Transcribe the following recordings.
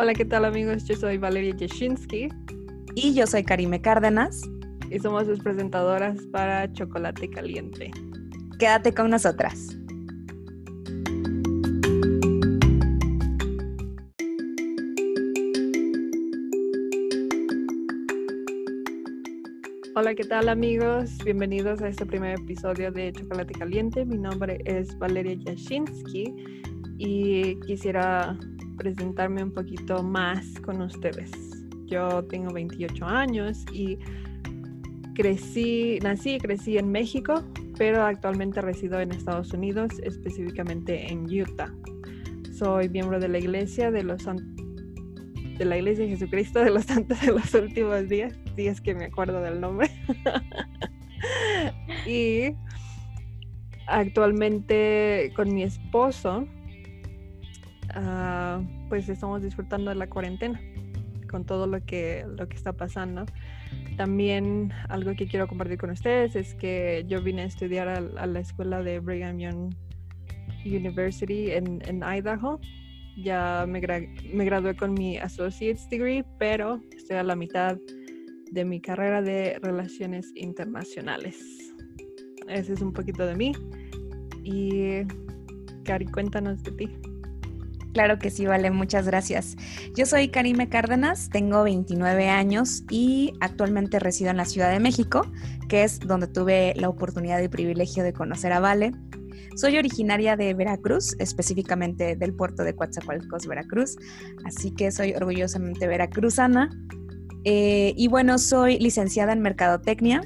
Hola, ¿qué tal amigos? Yo soy Valeria Jashinsky. Y yo soy Karime Cárdenas. Y somos sus presentadoras para Chocolate Caliente. Quédate con nosotras. Hola, ¿qué tal amigos? Bienvenidos a este primer episodio de Chocolate Caliente. Mi nombre es Valeria Jashinsky y quisiera presentarme un poquito más con ustedes. Yo tengo 28 años y crecí, nací y crecí en México, pero actualmente resido en Estados Unidos, específicamente en Utah. Soy miembro de la iglesia de los de la iglesia de Jesucristo de los Santos de los últimos días, si es que me acuerdo del nombre. y actualmente con mi esposo Ah, pues estamos disfrutando de la cuarentena con todo lo que, lo que está pasando. También algo que quiero compartir con ustedes es que yo vine a estudiar a, la escuela de Brigham Young University en, en Idaho. Ya me, me gradué con mi Associate's Degree, pero estoy a la mitad de mi carrera de Relaciones Internacionales. Ese es un poquito de mí. Y Cari, cuéntanos de ti. Claro que sí, vale, muchas gracias. Yo soy Karime Cárdenas, tengo 29 años y actualmente resido en la Ciudad de México, que es donde tuve la oportunidad y privilegio de conocer a Vale. Soy originaria de Veracruz, específicamente del puerto de Coatzacoalcos, Veracruz, así que soy orgullosamente veracruzana. Eh, y bueno, soy licenciada en Mercadotecnia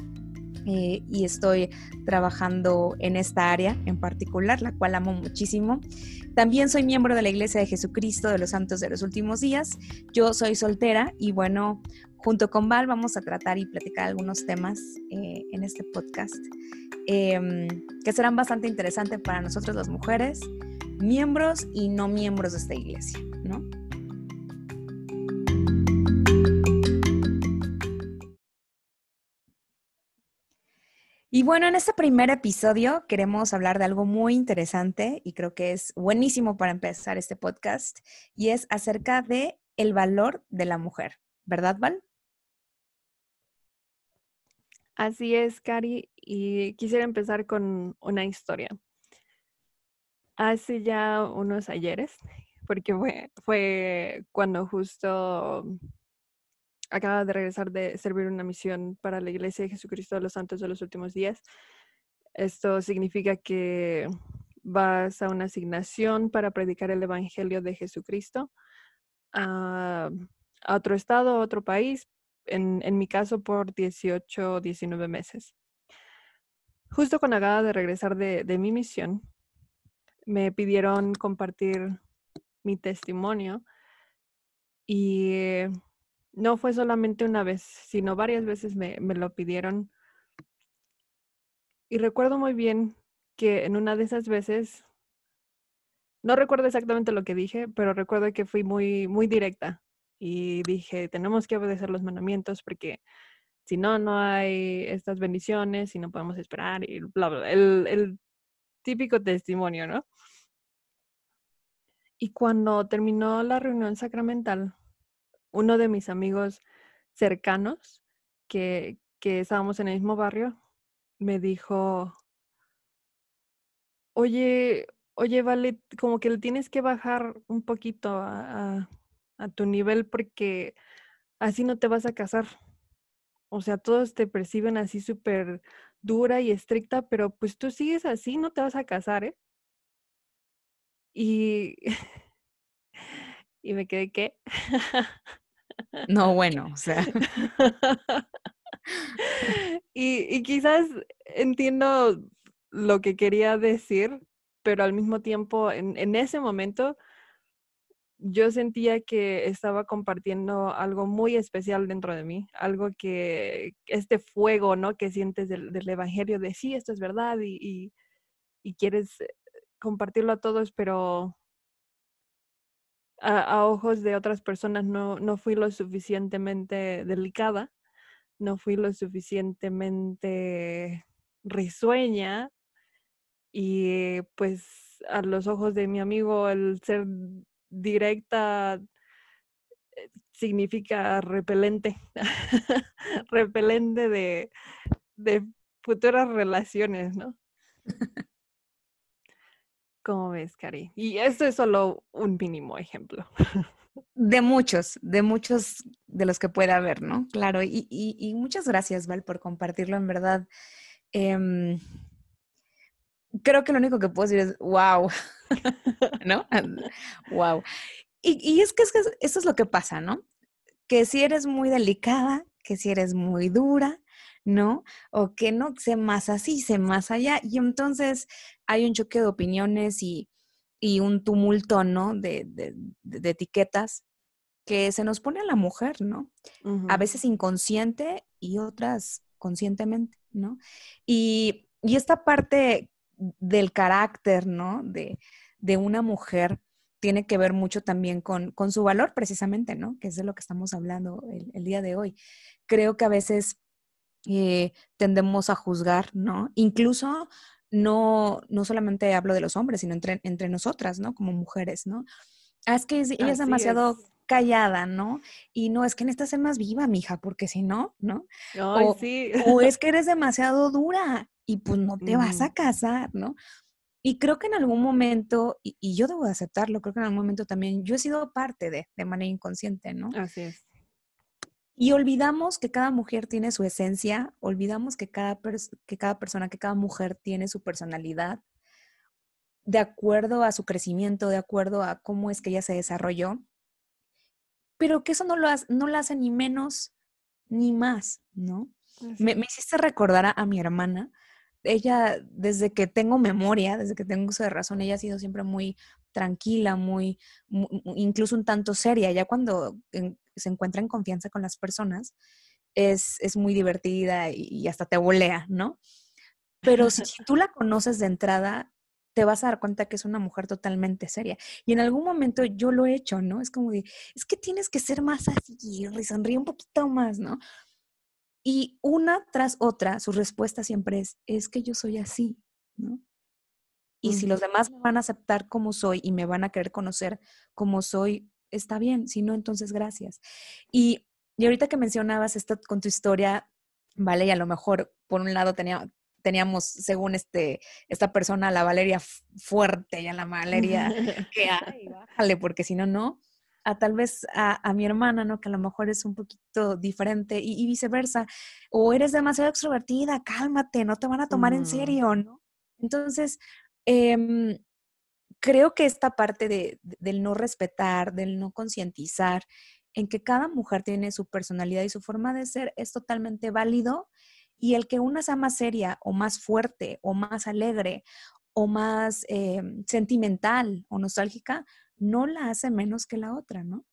eh, y estoy trabajando en esta área en particular, la cual amo muchísimo. También soy miembro de la Iglesia de Jesucristo de los Santos de los Últimos Días. Yo soy soltera y bueno, junto con Val vamos a tratar y platicar algunos temas eh, en este podcast em, que serán bastante interesantes para nosotros las mujeres, miembros y no miembros de esta iglesia, ¿no? Y bueno, en este primer episodio queremos hablar de algo muy interesante y creo que es buenísimo para empezar este podcast y es acerca de el valor de la mujer, ¿verdad, Val? Así es, Cari, y quisiera empezar con una historia. Hace ya unos ayeres, porque fue, fue cuando justo acaba de regresar de servir una misión para la Iglesia de Jesucristo de los Santos de los Últimos Días. Esto significa que vas a una asignación para predicar el Evangelio de Jesucristo a, otro estado, a otro país, en, mi caso por 18 o 19 meses. Justo cuando acaba de regresar de, de mi misión, me pidieron compartir mi testimonio y no fue solamente una vez, sino varias veces me, lo pidieron. Y recuerdo muy bien que en una de esas veces, no recuerdo exactamente lo que dije, pero recuerdo que fui muy, muy directa y dije, tenemos que obedecer los mandamientos porque si no, no hay estas bendiciones y no podemos esperar y bla, bla, El, el típico testimonio, ¿no? Y cuando terminó la reunión sacramental, uno de mis amigos cercanos, que, que estábamos en el mismo barrio, me dijo, oye, oye, vale, como que le tienes que bajar un poquito a, tu nivel porque así no te vas a casar. O sea, todos te perciben así súper dura y estricta, pero pues tú sigues así, no te vas a casar, ¿eh? Y, y me quedé, ¿qué? No, bueno, o sea. y, quizás entiendo lo que quería decir, pero al mismo tiempo, en, en, ese momento, yo sentía que estaba compartiendo algo muy especial dentro de mí, algo que, este fuego, ¿no? Que sientes del, del Evangelio de sí, esto es verdad y, y, y quieres compartirlo a todos, pero a, ojos de otras personas no, no fui lo suficientemente delicada, no fui lo suficientemente risueña y pues a los ojos de mi amigo el ser directa eh, significa repelente, repelente de, de futuras relaciones, ¿no? ¿Cómo ves, Cari? Y esto es solo un mínimo ejemplo. De muchos, de muchos de los que pueda haber, ¿no? Claro, y, muchas gracias, Val, por compartirlo, en verdad. Em, creo que lo único que puedo decir es, wow, ¿no? wow. Y, es que, es que esto es lo que pasa, ¿no? Que si eres muy delicada, que si eres muy dura, ¿no? O que no sé más así, sé más allá. Y entonces hay un choque de opiniones y, un tumulto, ¿no? De, etiquetas que se nos pone a la mujer, ¿no? A veces inconsciente y otras conscientemente, ¿no? Y, esta parte del carácter, ¿no? De, una mujer tiene que ver mucho también con, su valor, precisamente, ¿no? Que es de lo que estamos hablando el día de hoy. Creo que a veces eh, tendemos a juzgar, ¿no? Incluso no, no solamente hablo de los hombres, sino entre, entre nosotras, ¿no? Como mujeres, ¿no? Ah, es que ella es demasiado callada, ¿no? Y no, es que necesitas ser más viva, mija, porque si no, ¿no? o, sí. o es que eres demasiado dura y pues no te vas a casar, ¿no? Y creo que en algún momento, y, y, yo debo de aceptarlo, creo que en algún momento también yo he sido parte de, de manera inconsciente, ¿no? Así es. Y olvidamos que cada mujer tiene su esencia, olvidamos que cada, que cada persona, que cada mujer tiene su personalidad, de acuerdo a su crecimiento, de acuerdo a cómo es que ella se desarrolló, pero que eso no lo hace, no la hace ni menos ni más, ¿no? Me, me, hiciste recordar a, mi hermana. Ella, desde que tengo memoria, desde que tengo uso de razón, ella ha sido siempre muy tranquila, muy, incluso un tanto seria. Ya cuando se encuentra en confianza con las personas, es, muy divertida y, hasta te volea, ¿no? Pero si, tú la conoces de entrada, te vas a dar cuenta que es una mujer totalmente seria. Y en algún momento yo lo he hecho, ¿no? Es como de, es que tienes que ser más así, y sonríe un poquito más, ¿no? Y una tras otra, su respuesta siempre es, es que yo soy así, ¿no? Y si los demás me van a aceptar como soy y me van a querer conocer como soy, está bien, si no, entonces gracias. Y, y ahorita que mencionabas esto con tu historia, vale, y a lo mejor por un lado tenía, teníamos, según este, esta persona, la Valeria fuerte y a la Valeria que hay, bájale, porque si no, no. A tal vez a, mi hermana, ¿no? Que a lo mejor es un poquito diferente y, viceversa. O eres demasiado extrovertida, cálmate, no te van a tomar en serio, ¿no? Entonces, eh, creo que esta parte de, del no respetar, del no concientizar, en que cada mujer tiene su personalidad y su forma de ser es totalmente válido y el que una sea más seria o más fuerte o más alegre o más eh, sentimental o nostálgica, no la hace menos que la otra, ¿no?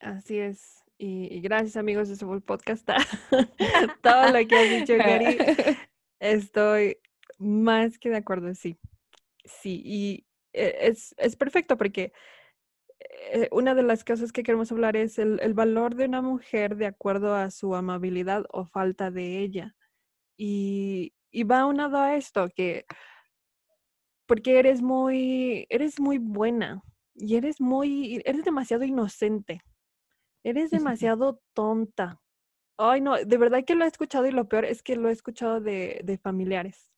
Así es. Y, gracias amigos de su podcast. Todo lo que has dicho, Gary, estoy más que de acuerdo, sí. Sí, y e, es, es perfecto porque eh, una de las cosas que queremos hablar es el, el, valor de una mujer de acuerdo a su amabilidad o falta de ella. Y, y va unado a esto, que porque eres muy, eres muy buena y eres muy, eres demasiado inocente, eres demasiado tonta. Ay, no, de verdad que lo he escuchado y lo peor es que lo he escuchado de, de familiares.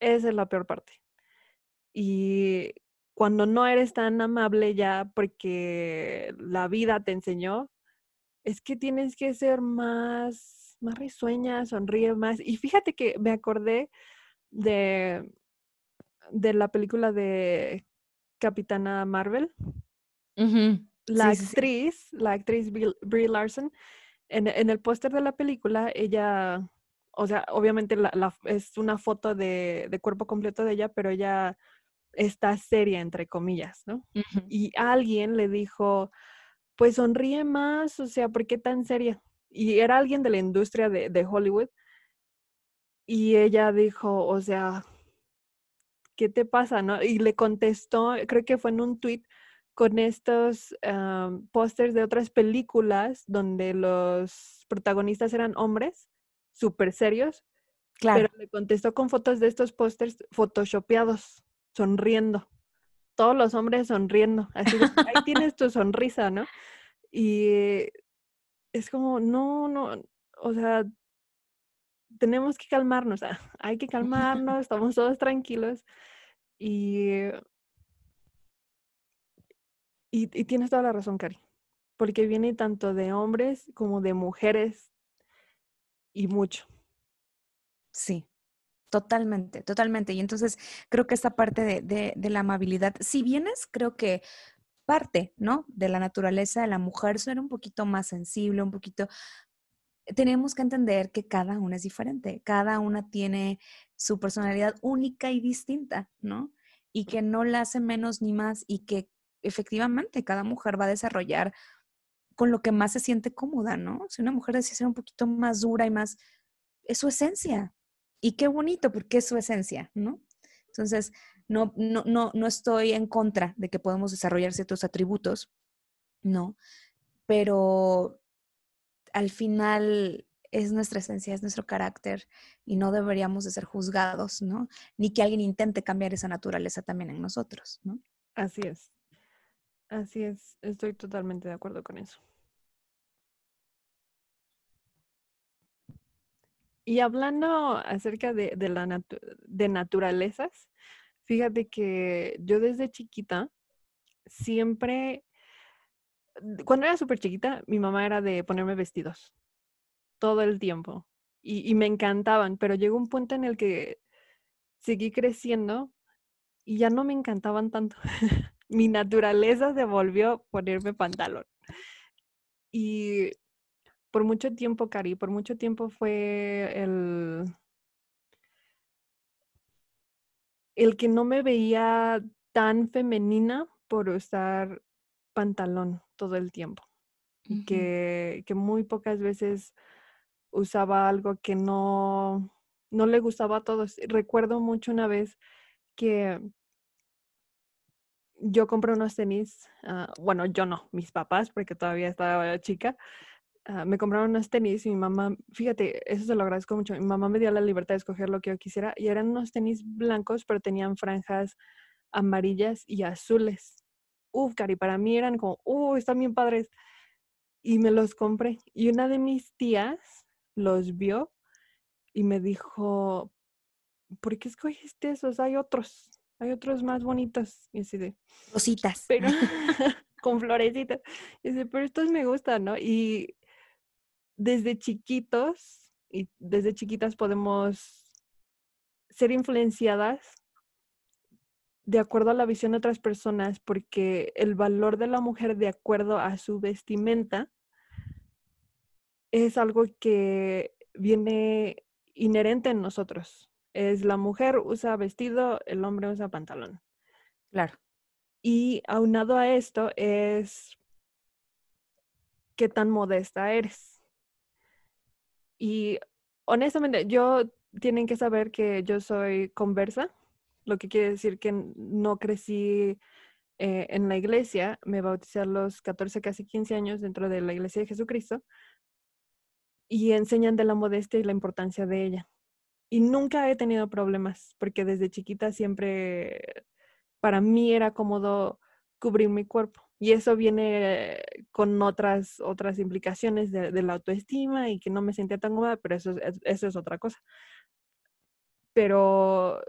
Esa es la peor parte. Y cuando no eres tan amable ya porque la vida te enseñó, es que tienes que ser más, más risueña, sonríe más. Y fíjate que me acordé de, de la película de Capitana Marvel. La actriz, la actriz Brie Larson, en, en el póster de la película, ella, o sea, obviamente la, es una foto de, de, cuerpo completo de ella, pero ella está seria, entre comillas, ¿no? Y alguien le dijo, pues sonríe más, o sea, ¿por qué tan seria? Y era alguien de la industria de, de Hollywood. Y ella dijo, o sea, ¿qué te pasa? ¿no? Y le contestó, creo que fue en un tweet, con estos pósters de otras películas donde los protagonistas eran hombres, súper serios. Claro. Pero le contestó con fotos de estos pósters photoshopeados sonriendo. todos los hombres sonriendo, así ahí tienes tu sonrisa, ¿no? Y es como, no, no, o sea, tenemos que calmarnos, ah, hay que calmarnos, estamos todos tranquilos. Y, y, y, tienes toda la razón, Cari, porque viene tanto de hombres como de mujeres y mucho. Sí, totalmente, totalmente. Y entonces creo que esta parte de, de, la amabilidad, si vienes, creo que parte, ¿no? De la naturaleza de la mujer ser un poquito más sensible, un poquito... Tenemos que entender que cada una es diferente, cada una tiene su personalidad única y distinta, ¿no? Y que no la hace menos ni más y que efectivamente cada mujer va a desarrollar con lo que más se siente cómoda, ¿no? Si una mujer decide ser un poquito más dura y más, es su esencia. Y qué bonito porque es su esencia, ¿no? Entonces, no, no, no, no estoy en contra de que podemos desarrollar ciertos atributos, no, pero al final es nuestra esencia, es nuestro carácter y no deberíamos de ser juzgados, ¿no? Ni que alguien intente cambiar esa naturaleza también en nosotros, ¿no? Así es. Así es, estoy totalmente de acuerdo con eso. Y hablando acerca de, de naturalezas, Fíjate que yo desde chiquita siempre, cuando era súper chiquita, mi mamá era de ponerme vestidos todo el tiempo y, y, me encantaban, pero llegó un punto en el que seguí creciendo y ya no me encantaban tanto. mi naturaleza se volvió ponerme pantalón. Y por mucho tiempo, Cari, por mucho tiempo fue el, el que no me veía tan femenina por usar pantalón todo el tiempo. que, que, muy pocas veces usaba algo que no, no le gustaba a todos. Recuerdo mucho una vez que yo compré unos tenis, ah, bueno, yo no, mis papás, porque todavía estaba chica, Ah, me compraron unos tenis y mi mamá, fíjate, eso se lo agradezco mucho, mi mamá me dio la libertad de escoger lo que yo quisiera y eran unos tenis blancos, pero tenían franjas amarillas y azules. Uf, Cari, para mí eran como, uh, están bien padres. Y me los compré. Y una de mis tías los vio y me dijo, ¿por qué escogiste esos? Hay otros, hay otros más bonitos. Y así de... Rositas. Pero, con florecitas. Y dice, pero estos me gustan, ¿no? Y desde chiquitos y desde chiquitas podemos ser influenciadas de acuerdo a la visión de otras personas, porque el valor de la mujer de acuerdo a su vestimenta es algo que viene inherente en nosotros. Es la mujer usa vestido, el hombre usa pantalón. Claro. Y aunado a esto es qué tan modesta eres. Y honestamente, yo tienen que saber que yo soy conversa, lo que quiere decir que no crecí eh, en la iglesia, me bauticé a los 14, casi 15 años dentro de la iglesia de Jesucristo y enseñan de la modestia y la importancia de ella. Y nunca he tenido problemas, porque desde chiquita siempre para mí era cómodo cubrir mi cuerpo. Y eso viene con otras, otras implicaciones de, la autoestima y que no me sentía tan cómoda, pero eso, eso es otra cosa. Pero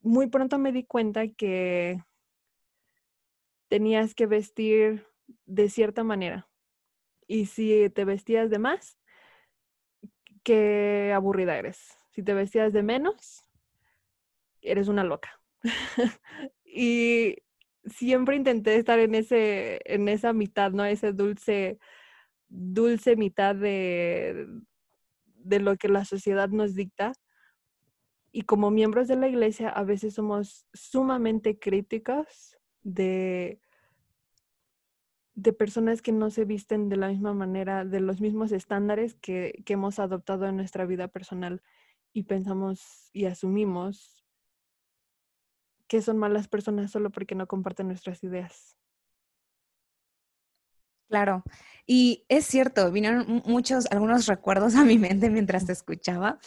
muy pronto me di cuenta que tenías que vestir de cierta manera. Y si te vestías de más, qué aburrida eres. Si te vestías de menos, eres una loca. y siempre intenté estar en ese, en esa mitad, ¿no? Ese dulce, dulce mitad de, de lo que la sociedad nos dicta. Y como miembros de la iglesia, a veces somos sumamente críticos de, de personas que no se visten de la misma manera, de los mismos estándares que, que hemos adoptado en nuestra vida personal y pensamos y asumimos que son malas personas solo porque no comparten nuestras ideas. Claro, y es cierto, vinieron muchos, algunos recuerdos a mi mente mientras te escuchaba.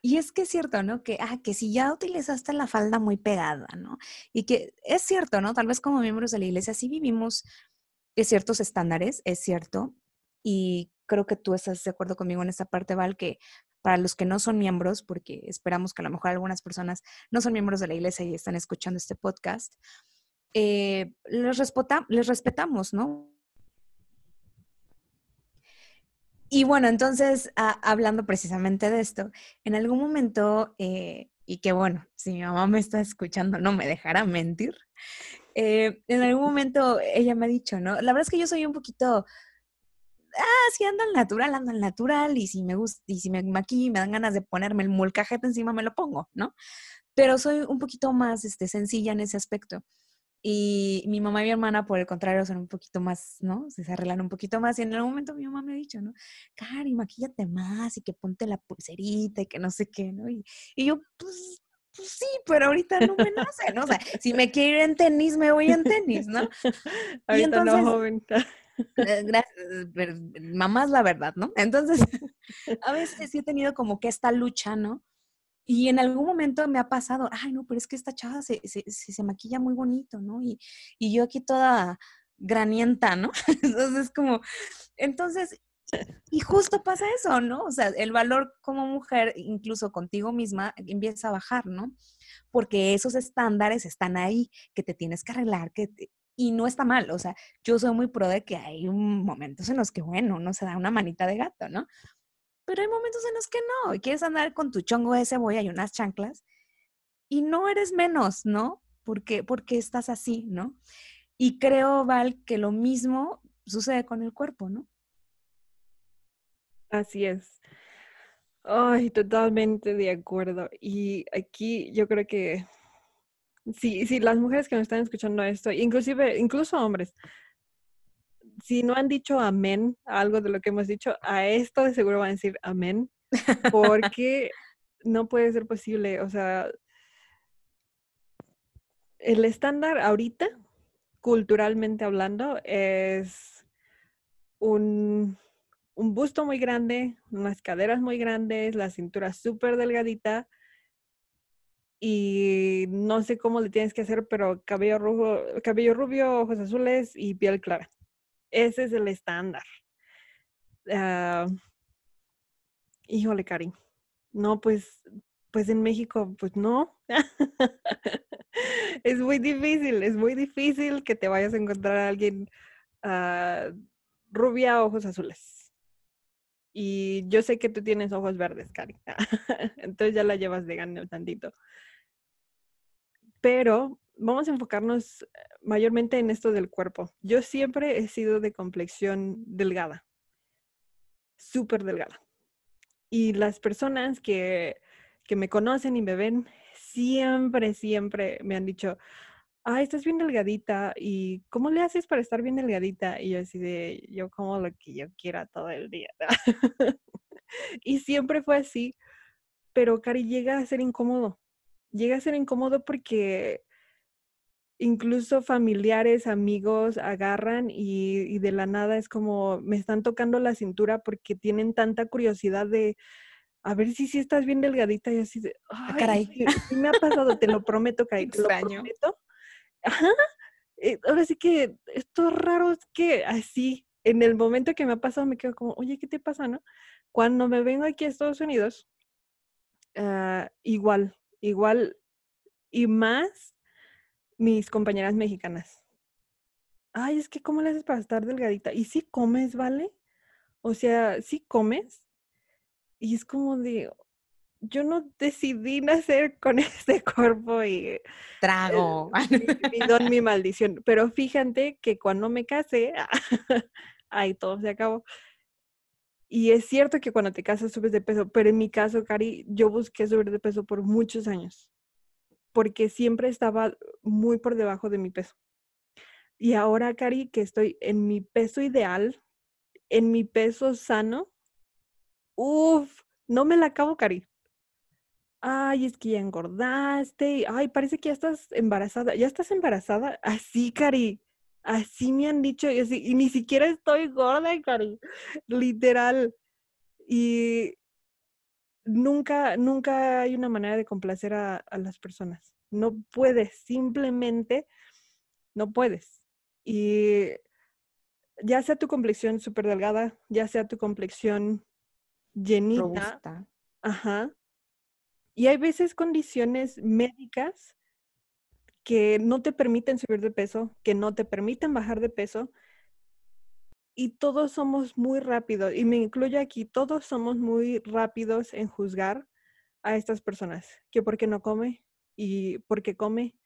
Y es que es cierto, ¿no? Que, ah, que si ya utilizaste la falda muy pegada, ¿no? Y que es cierto, ¿no? Tal vez como miembros de la iglesia sí vivimos de ciertos estándares, es cierto. Y creo que tú estás de acuerdo conmigo en esta parte, Val, que para los que no son miembros, porque esperamos que a lo mejor algunas personas no son miembros de la iglesia y están escuchando este podcast, eh, les, respetamos, ¿no? Y bueno, entonces, ah, hablando precisamente de esto, en algún momento, eh, y que bueno, si mi mamá me está escuchando, no me dejará mentir, eh, en algún momento ella me ha dicho, ¿no? La verdad es que yo soy un poquito, ah, si ando al natural, ando al natural, y si me gusta, y si me maquillo y me dan ganas de ponerme el molcajete encima, me lo pongo, ¿no? Pero soy un poquito más este, sencilla en ese aspecto. Y mi mamá y mi hermana, por el contrario, son un poquito más, ¿no? Se arreglan un poquito más. Y en algún momento mi mamá me ha dicho, ¿no? Cari, maquíllate más y que ponte la pulserita y que no sé qué, ¿no? Y, y yo, pues, pues sí, pero ahorita no me nace, ¿no? O sea, si me quiero ir en tenis, me voy en tenis, ¿no? ahorita y entonces, no, joven. Eh, gracias, mamá es la verdad, ¿no? Entonces, a veces sí he tenido como que esta lucha, ¿no? Y en algún momento me ha pasado, ay, no, pero es que esta chava se, se, se maquilla muy bonito, ¿no? Y, y, yo aquí toda granienta, ¿no? Entonces, como, entonces, y justo pasa eso, ¿no? O sea, el valor como mujer, incluso contigo misma, empieza a bajar, ¿no? Porque esos estándares están ahí, que te tienes que arreglar, que y no está mal, o sea, yo soy muy pro de que hay momentos en los que, bueno, uno se da una manita de gato, ¿no? Pero hay momentos en los que no, y quieres andar con tu chongo de cebolla y unas chanclas y no eres menos, ¿no? Porque, porque estás así, ¿no? Y creo, Val, que lo mismo sucede con el cuerpo, ¿no? Así es. Ay, totalmente de acuerdo. Y aquí yo creo que sí, sí, las mujeres que nos están escuchando esto, inclusive, incluso hombres, si no han dicho amén a algo de lo que hemos dicho, a esto de seguro van a decir amén, porque no puede ser posible. O sea, el estándar ahorita, culturalmente hablando, es un, un busto muy grande, unas caderas muy grandes, la cintura súper delgadita y no sé cómo le tienes que hacer, pero cabello, rubio, cabello rubio, ojos azules y piel clara. Ese es el estándar. Uh, híjole, Cari. No, pues, pues en México, pues no. es muy difícil, es muy difícil que te vayas a encontrar a alguien uh, rubia, ojos azules. Y yo sé que tú tienes ojos verdes, Cari. Entonces ya la llevas de gana tantito. Pero vamos a enfocarnos eh, mayormente en esto del cuerpo. Yo siempre he sido de complexión delgada, súper delgada. Y las personas que, que, me conocen y me ven, siempre, siempre me han dicho, ay, estás bien delgadita. ¿Y cómo le haces para estar bien delgadita? Y yo así de, yo como lo que yo quiera todo el día. y siempre fue así. Pero, Cari, llega a ser incómodo. Llega a ser incómodo porque incluso familiares, amigos agarran y, de la nada es como me están tocando la cintura porque tienen tanta curiosidad de a ver si sí estás bien delgadita y así de, ah, Ay, caray. Sí, me ha pasado, te lo prometo, Caray, te lo prometo. Ajá. Eh, ahora sí que esto raro es que así, en el momento que me ha pasado me quedo como, oye, ¿qué te pasa, no? Cuando me vengo aquí a Estados Unidos, ah, igual, igual y más mis compañeras mexicanas. Ay, es que ¿cómo le haces para estar delgadita? Y si comes, ¿vale? O sea, si comes. Y es como de, yo no decidí nacer con este cuerpo y... Trago. mi, don, mi maldición. Pero fíjate que cuando me casé, ahí todo se acabó. Y es cierto que cuando te casas subes de peso, pero en mi caso, Cari, yo busqué subir de peso por muchos años porque siempre estaba muy por debajo de mi peso. Y ahora, Cari, que estoy en mi peso ideal, en mi peso sano, uff, no me la acabo, Cari. Ay, es que ya engordaste. Ay, parece que ya estás embarazada. ¿Ya estás embarazada? Así, Cari. Así me han dicho. Y, así, y ni siquiera estoy gorda, Cari. Literal. Y nunca, nunca hay una manera de complacer a, a las personas. No puedes, simplemente no puedes. Y ya sea tu complexión súper delgada, ya sea tu complexión llenita. Robusta. Ajá. Y hay veces condiciones médicas que no te permiten subir de peso, que no te permiten bajar de peso. Y todos somos muy rápidos, y me incluyo aquí, todos somos muy rápidos en juzgar a estas personas, que por qué no come, y por qué come,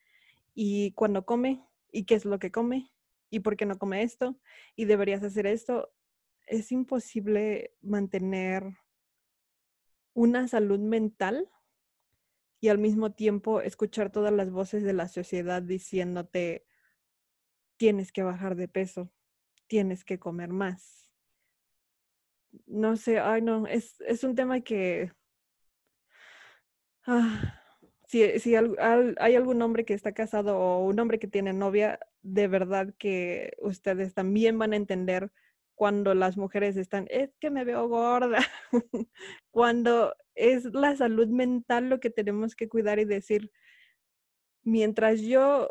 y cuando come, y qué es lo que come, y por qué no come esto, y deberías hacer esto. Es imposible mantener una salud mental y al mismo tiempo escuchar todas las voces de la sociedad diciéndote, tienes que bajar de peso, tienes que comer más. No sé, ay no, es, es un tema que... Ah, si, si hay algún hombre que está casado o un hombre que tiene novia, de verdad que ustedes también van a entender cuando las mujeres están, es que me veo gorda, cuando es la salud mental lo que tenemos que cuidar y decir, mientras yo,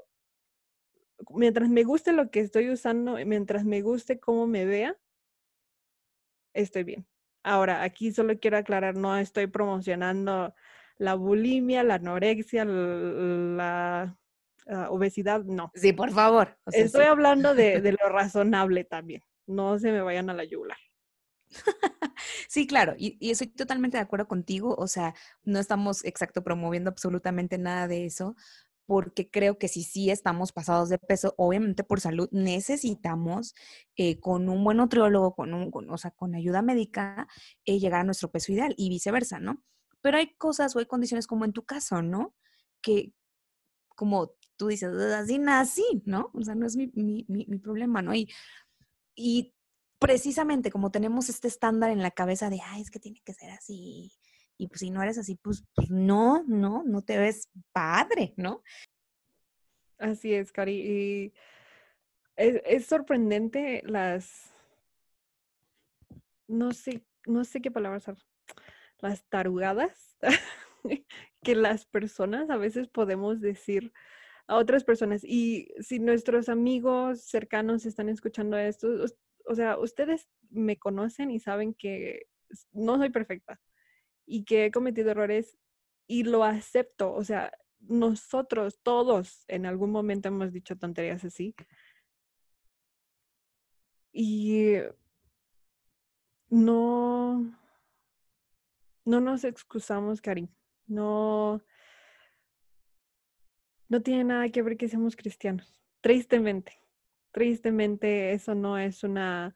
mientras me guste lo que estoy usando, mientras me guste cómo me vea, estoy bien. Ahora, aquí solo quiero aclarar, no estoy promocionando la bulimia, la anorexia, la, ah, obesidad, no. Sí, por favor. Estoy hablando de, de, lo razonable también. No se me vayan a la yugular. sí, claro, y, estoy totalmente de acuerdo contigo. O sea, no estamos exacto promoviendo absolutamente nada de eso, porque creo que si sí estamos pasados de peso, obviamente por salud necesitamos eh, con un buen nutriólogo, con un, o sea, con ayuda médica, eh, llegar a nuestro peso ideal y viceversa, ¿no? Pero hay cosas o hay condiciones como en tu caso, ¿no? Que como tú dices, así nací, ¿no? O sea, no es mi, mi, problema, ¿no? Y, y precisamente como tenemos este estándar en la cabeza de, ay, es que tiene que ser así, y pues si no eres así, pues, pues no, no, no te ves padre, ¿no? Así es, Cari. Y es, es sorprendente las, no sé, no sé qué palabras usar las tarugadas que las personas a veces podemos decir a otras personas. Y si nuestros amigos cercanos están escuchando esto, o sea, ustedes me conocen y saben que no soy perfecta y que he cometido errores y lo acepto. O sea, nosotros todos en algún momento hemos dicho tonterías así. Y no, no nos excusamos, Karin. No, no tiene nada que ver que seamos cristianos. Tristemente, tristemente eso no es una,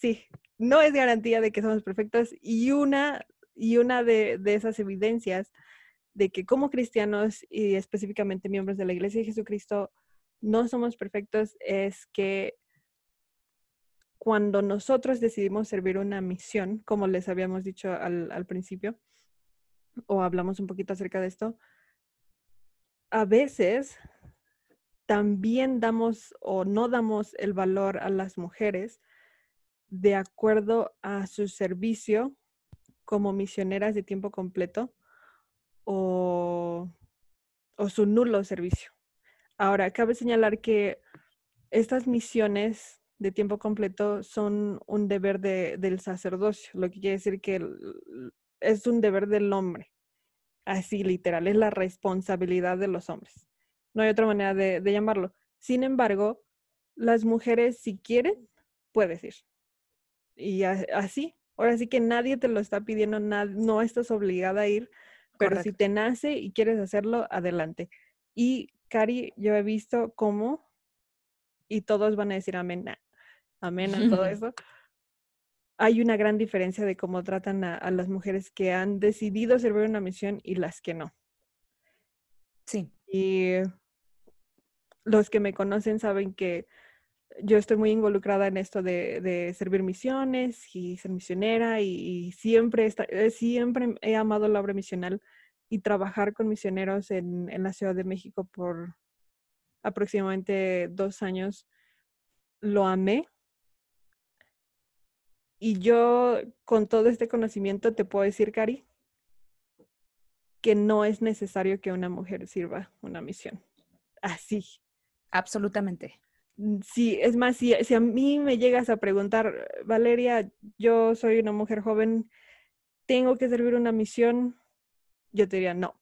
sí, no es garantía de que somos perfectos y una, y una de, de esas evidencias de que como cristianos y específicamente miembros de la Iglesia de Jesucristo no somos perfectos es que cuando nosotros decidimos servir una misión, como les habíamos dicho al, principio, o hablamos un poquito acerca de esto, a veces también damos o no damos el valor a las mujeres de acuerdo a su servicio como misioneras de tiempo completo o, o su nulo servicio. Ahora, cabe señalar que estas misiones de tiempo completo son un deber de, del sacerdocio, lo que quiere decir que es un deber del hombre. Así literal, es la responsabilidad de los hombres. No hay otra manera de, llamarlo. Sin embargo, las mujeres, si quieren, puedes ir. Y así, ahora sí que nadie te lo está pidiendo, no estás obligada a ir, pero si te nace y quieres hacerlo, adelante. Y Cari, yo he visto cómo, y todos van a decir amén, amén a todo eso, hay una gran diferencia de cómo tratan a, las mujeres que han decidido servir una misión y las que no. Sí. Y los que me conocen saben que yo estoy muy involucrada en esto de, servir misiones y ser misionera y, siempre, eh, siempre he amado la obra misional y trabajar con misioneros en, en la Ciudad de México por aproximadamente dos años. Lo amé y yo con todo este conocimiento te puedo decir, Cari, que no es necesario que una mujer sirva una misión. Así. Absolutamente. Mm, sí, es más, si, si a mí me llegas a preguntar, Valeria, yo soy una mujer joven, ¿tengo que servir una misión? Yo te diría, no,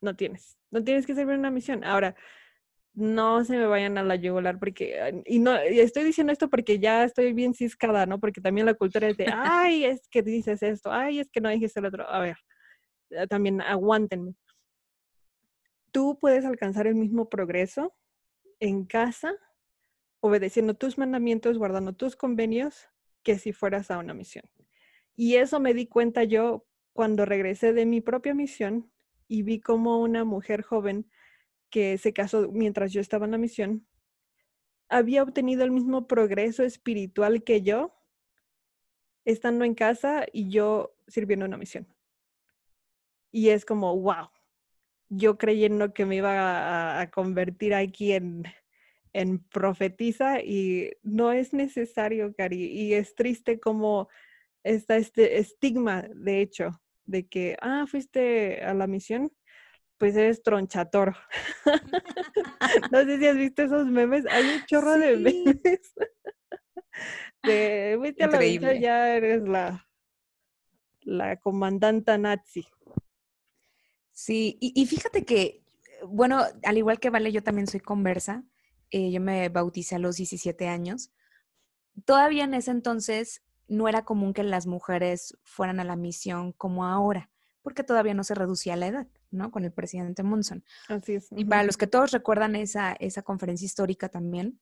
no tienes, no tienes que servir una misión. Ahora, no se me vayan a la yugular porque, y no, estoy diciendo esto porque ya estoy bien ciscada, ¿no? Porque también la cultura es de, ay, es que dices esto, ay, es que no dijiste el otro. A ver, eh, también aguántenme. Tú puedes alcanzar el mismo progreso en casa, obedeciendo tus mandamientos, guardando tus convenios, que si fueras a una misión. Y eso me di cuenta yo cuando regresé de mi propia misión y vi como una mujer joven que se casó mientras yo estaba en la misión, había obtenido el mismo progreso espiritual que yo, estando en casa y yo sirviendo una misión. Y es como, wow, yo creyendo que me iba a, convertir aquí en, en profetiza y no es necesario, Cari. Y es triste como está este estigma, de hecho, de que, ah, fuiste a la misión, pues eres tronchator. no sé si has visto esos memes, hay un chorro de memes. de, fuiste a la misión, ya eres la, la comandanta nazi. Sí, y, fíjate que, bueno, al igual que Vale, yo también soy conversa. Eh, yo me bauticé a los 17 años. Todavía en ese entonces no era común que las mujeres fueran a la misión como ahora, porque todavía no se reducía la edad, ¿no? Con el presidente Monson. Así es. Y para los que todos recuerdan esa, esa conferencia histórica también,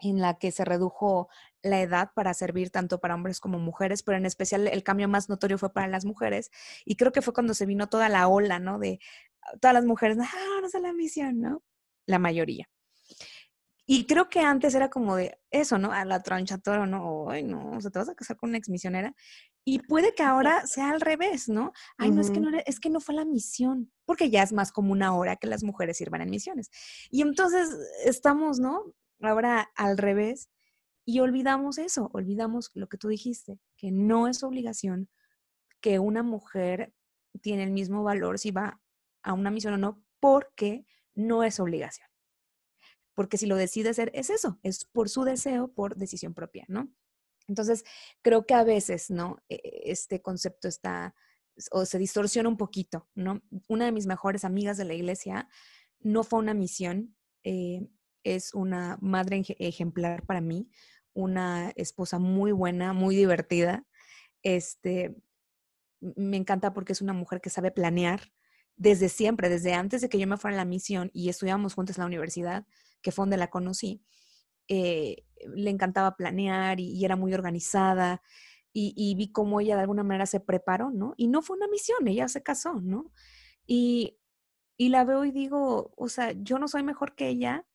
en la que se redujo la edad para servir tanto para hombres como mujeres, pero en especial el cambio más notorio fue para las mujeres. Y creo que fue cuando se vino toda la ola, ¿no? De ah, todas las mujeres, ah, no sé la misión, ¿no? La mayoría. Y creo que antes era como de eso, ¿no? A la toro, ¿no? Ay, no, o sea, te vas a casar con una ex misionera. Y puede que ahora sea al revés, ¿no? Ay, no, es que no, es que no fue la misión, porque ya es más común ahora que las mujeres sirvan en misiones. Y entonces estamos, ¿no? Ahora al revés. Y olvidamos eso, olvidamos lo que tú dijiste, que no es obligación que una mujer tiene el mismo valor si va a una misión o no, porque no es obligación porque si lo decide hacer, es eso, es por su deseo, por decisión propia, ¿no? Entonces, creo que a veces, ¿no? E, e, este concepto está o se distorsiona un poquito, ¿no? Una de mis mejores amigas de la iglesia no fue una misión, eh, es una madre ejemplar para mí, una esposa muy buena, muy divertida. Este, me encanta porque es una mujer que sabe planear desde siempre, desde antes de que yo me fuera a la misión y estudiábamos juntos en la universidad, que fue donde la conocí, eh, le encantaba planear y, era muy organizada y, vi cómo ella de alguna manera se preparó, ¿no? Y no fue una misión, ella se casó, ¿no? Y, y la veo y digo, o sea, yo no soy mejor que ella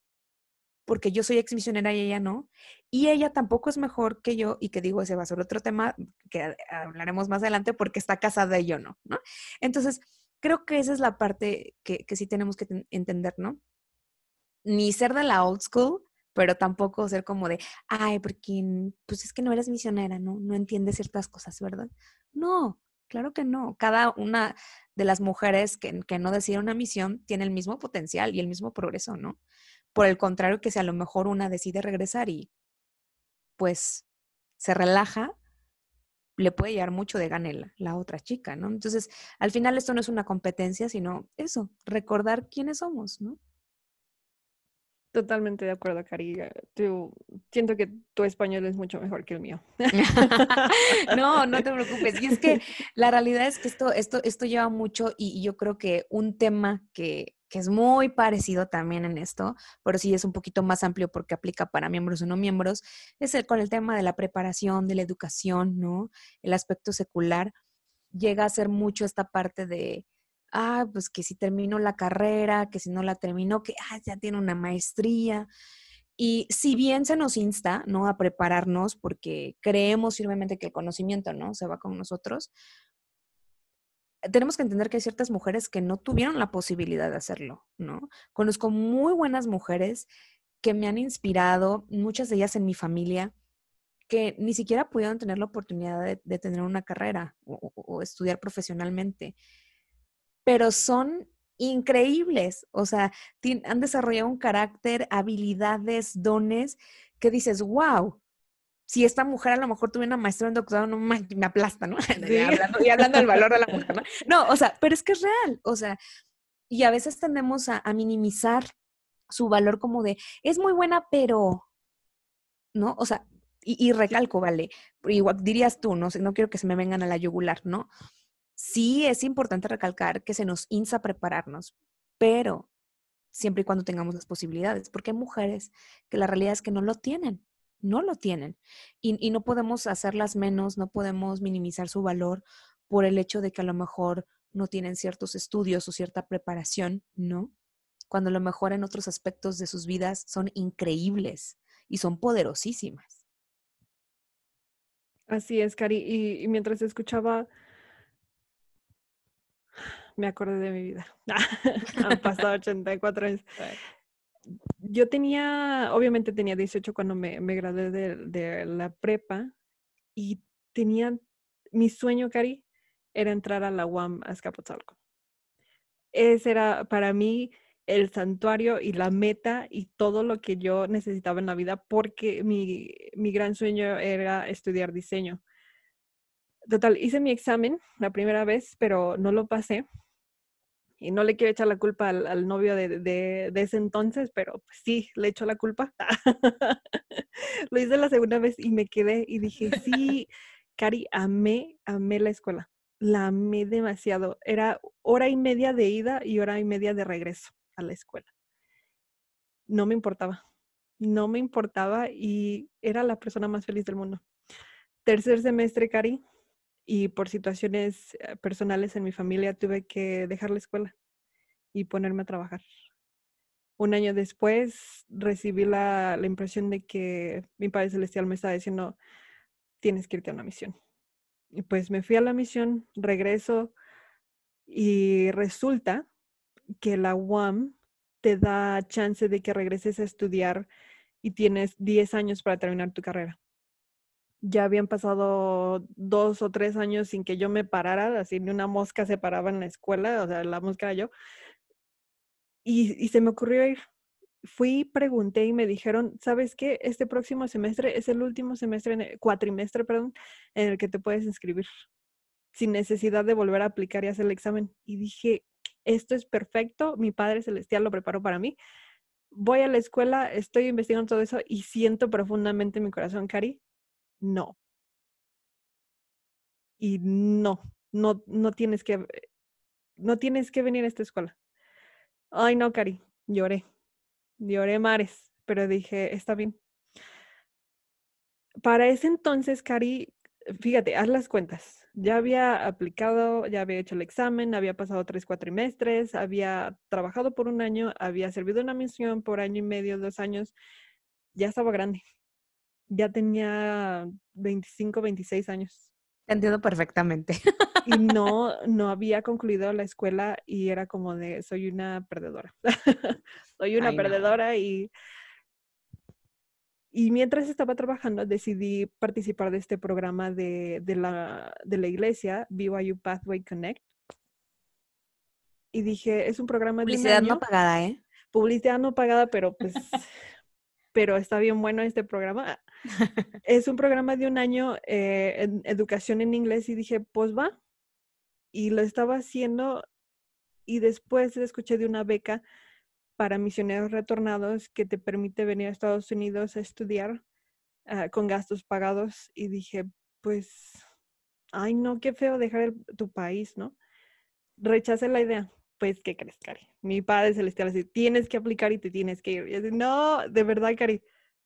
porque yo soy ex misionera y ella no. Y ella tampoco es mejor que yo, y que digo, ese va a ser otro tema que hablaremos más adelante porque está casada y yo no, ¿no? Entonces, creo que esa es la parte que, que sí tenemos que entender, ¿no? ni ser de la old school, pero tampoco ser como de, ay, porque pues es que no eres misionera, ¿no? No entiendes ciertas cosas, ¿verdad? No, claro que no. Cada una de las mujeres que, que no decide una misión tiene el mismo potencial y el mismo progreso, ¿no? Por el contrario, que si a lo mejor una decide regresar y pues se relaja, le puede llevar mucho de gane la, otra chica, ¿no? Entonces, al final esto no es una competencia, sino eso, recordar quiénes somos, ¿no? Totalmente de acuerdo, Cari. Eh, siento que tu español es mucho mejor que el mío. no, no te preocupes. Y es que la realidad es que esto, esto, esto lleva mucho y, yo creo que un tema que, que, es muy parecido también en esto, pero sí es un poquito más amplio porque aplica para miembros o no miembros, es el, con el tema de la preparación, de la educación, ¿no? El aspecto secular llega a ser mucho esta parte de ah, pues que si terminó la carrera, que si no la terminó, que ah, ya tiene una maestría. Y si bien se nos insta, ¿no? A prepararnos porque creemos firmemente que el conocimiento, ¿no? Se va con nosotros, tenemos que entender que hay ciertas mujeres que no tuvieron la posibilidad de hacerlo, ¿no? Conozco muy buenas mujeres que me han inspirado, muchas de ellas en mi familia, que ni siquiera pudieron tener la oportunidad de, tener una carrera o, estudiar profesionalmente pero son increíbles. O sea, han desarrollado un carácter, habilidades, dones que dices, wow, si esta mujer a lo mejor tuviera una maestra en doctorado, no me, aplasta, ¿no? Y hablando del valor de la mujer, ¿no? No, o sea, pero es que es real, o sea, y a veces tendemos a, minimizar su valor como de, es muy buena, pero, ¿no? O sea, y, recalco, vale, igual dirías tú, no, no quiero que se me vengan a la yugular, ¿no? Sí es importante recalcar que se nos insta a prepararnos, pero siempre y cuando tengamos las posibilidades, porque hay mujeres que la realidad es que no lo tienen no lo tienen. Y, no podemos hacerlas menos, no podemos minimizar su valor por el hecho de que a lo mejor no tienen ciertos estudios o cierta preparación, ¿no? Cuando a lo mejor en otros aspectos de sus vidas son increíbles y son poderosísimas. Así es, Cari. Y, y mientras escuchaba, me acordé de mi vida. Han pasado 84 años yo tenía, obviamente tenía 18 cuando me, me gradué de, la prepa y tenía, mi sueño, Cari, era entrar a la UAM a Azcapotzalco. Ese era para mí el santuario y la meta y todo lo que yo necesitaba en la vida porque mi, mi gran sueño era estudiar diseño. Total, hice mi examen la primera vez, pero no lo pasé y no le quiero echar la culpa al, novio de, ese entonces, pero pues, sí, le echo la culpa. Lo hice la segunda vez y me quedé y dije, sí, Cari, amé, amé la escuela. La amé demasiado. Era hora y media de ida y hora y media de regreso a la escuela. No me importaba. No me importaba y era la persona más feliz del mundo. Tercer semestre, Cari, y por situaciones eh, personales en mi familia tuve que dejar la escuela y ponerme a trabajar. Un año después recibí la, impresión de que mi Padre Celestial me estaba diciendo, tienes que irte a una misión. Y pues me fui a la misión, regreso y resulta que la UAM te da chance de que regreses a estudiar y tienes 10 años para terminar tu carrera ya habían pasado dos o tres años sin que yo me parara, así ni una mosca se paraba en la escuela, o sea, la mosca era yo. Y, se me ocurrió ir. Fui, pregunté y me dijeron, ¿sabes qué? Este próximo semestre es el último semestre, cuatrimestre, perdón, en el que te puedes inscribir, sin necesidad de volver a aplicar y hacer el examen. Y dije, esto es perfecto, mi Padre Celestial lo preparó para mí. Voy a la escuela, estoy investigando todo eso y siento profundamente en mi corazón, Cari, no. Y no, no, no tienes que, no tienes que venir a esta escuela. Ay, no, Cari, lloré. Lloré mares, pero dije, está bien. Para ese entonces, Cari, fíjate, haz las cuentas. Ya había aplicado, ya había hecho el examen, había pasado tres cuatrimestres, había trabajado por un año, había servido una misión por año y medio, dos años, ya estaba grande ya tenía 25, 26 años. entiendo perfectamente. Y no, no había concluido la escuela y era como de, soy una perdedora. soy una perdedora y... Y mientras estaba trabajando, decidí participar de este programa de, de, la, de la iglesia, BYU Pathway Connect. Y dije, es un programa de... Publicidad no pagada, ¿eh? Publicidad no pagada, pero pues pero está bien bueno este programa. es un programa de un año eh, en educación en inglés y dije, pues va. Y lo estaba haciendo y después escuché de una beca para misioneros retornados que te permite venir a Estados Unidos a estudiar ah, con gastos pagados y dije, pues, ay no, qué feo dejar tu país, ¿no? Rechacé la idea pues, ¿qué crees, Cari? Mi padre celestial así, tienes que aplicar y te tienes que ir. Y así, no, de verdad, Cari.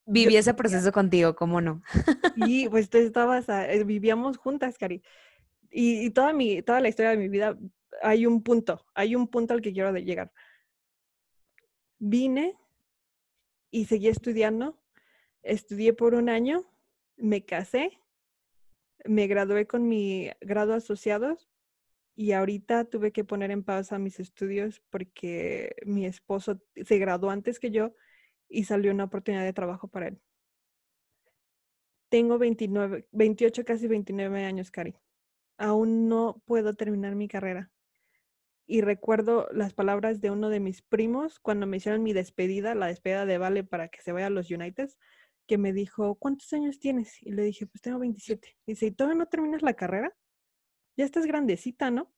Viví ese proceso contigo, ¿cómo no? Y pues tú estabas, eh, vivíamos juntas, Cari. Y, toda, mi, toda la historia de mi vida, hay un punto, hay un punto al que quiero llegar. Vine y seguí estudiando. Estudié por un año, me casé, me gradué con mi grado asociado y ahorita tuve que poner en pausa mis estudios porque mi esposo se graduó antes que yo y salió una oportunidad de trabajo para él. Tengo 29, 28, casi 29 años, Cari. Aún no puedo terminar mi carrera. y recuerdo las palabras de uno de mis primos cuando me hicieron mi despedida, la despedida de Vale para que se vaya a los Uniteds, que me dijo, ¿cuántos años tienes? Y le dije, pues tengo 27. Dice, ¿y todavía no terminas la carrera? Ya estás grandecita, ¿no?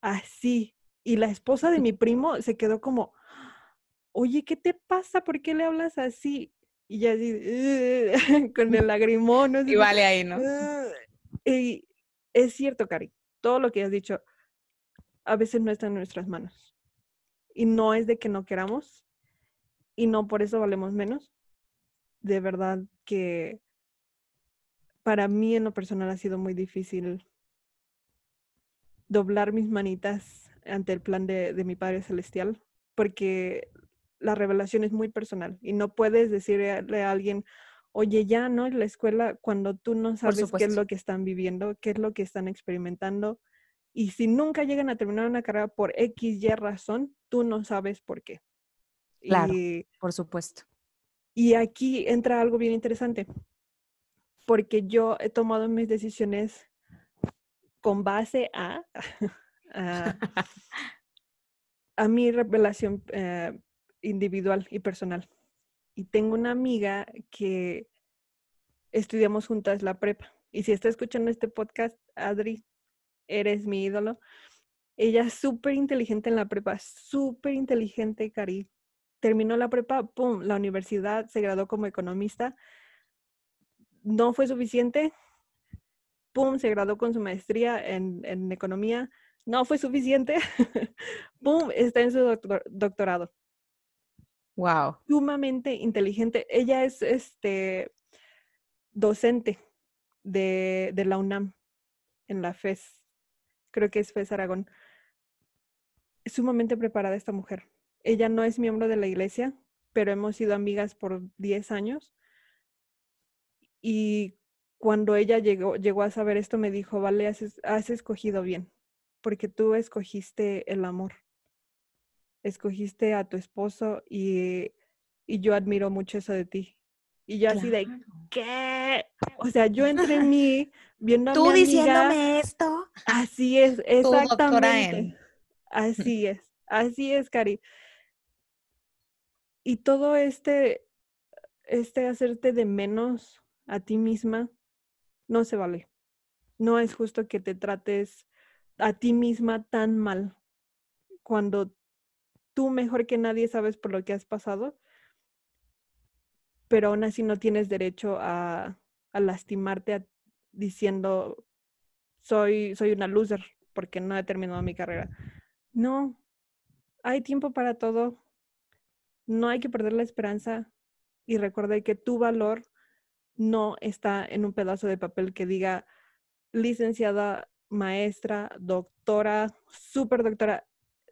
Así. Y la esposa de mi primo se quedó como, oye, ¿qué te pasa? ¿Por qué le hablas así? Y ya así, con el lagrimón. ¿no? Y vale ahí, ¿no? y es cierto, Cari, todo lo que has dicho a veces no está en nuestras manos. Y no es de que no queramos y no por eso valemos menos. De verdad que para mí en lo personal ha sido muy difícil doblar mis manitas ante el plan de, mi Padre Celestial, porque la revelación es muy personal y no puedes decirle a alguien, oye, ya, ¿no? La escuela, cuando tú no sabes qué es lo que están viviendo, qué es lo que están experimentando, y si nunca llegan a terminar una carrera por X, Y razón, tú no sabes por qué. Claro, por supuesto. Y aquí entra algo bien interesante, porque yo he tomado mis decisiones con base a, a, mi revelación eh, individual y personal. Y tengo una amiga que estudiamos juntas la prepa. Y si está escuchando este podcast, Adri, eres mi ídolo. Ella es súper inteligente en la prepa, súper inteligente, Cari. Terminó la prepa, ¡pum! La universidad se graduó como economista. No fue suficiente, ¡pum! Se graduó con su maestría en, en economía. No fue suficiente, ¡pum! Está en su doctorado. Wow. Sumamente inteligente. Ella es este docente de, de la UNAM en la FES creo que es Fez Aragón. Sumamente preparada esta mujer. Ella no es miembro de la iglesia, pero hemos sido amigas por 10 años. Y cuando ella llegó, llegó a saber esto, me dijo, vale, has, escogido bien, porque tú escogiste el amor. Escogiste a tu esposo y, y yo admiro mucho eso de ti. Y yo así de, ¿qué? O sea, yo entre mí, viendo a Tú diciéndome esto. Así es, exactamente. Así es, así es, Cari. Y todo este, este hacerte de menos a ti misma, no se vale. No es justo que te trates a ti misma tan mal cuando tú mejor que nadie sabes por lo que has pasado pero aún así no tienes derecho a, lastimarte diciendo soy, soy una loser porque no he terminado mi carrera. No, hay tiempo para todo. No hay que perder la esperanza y recuerda que tu valor no está en un pedazo de papel que diga licenciada, maestra, doctora, super doctora.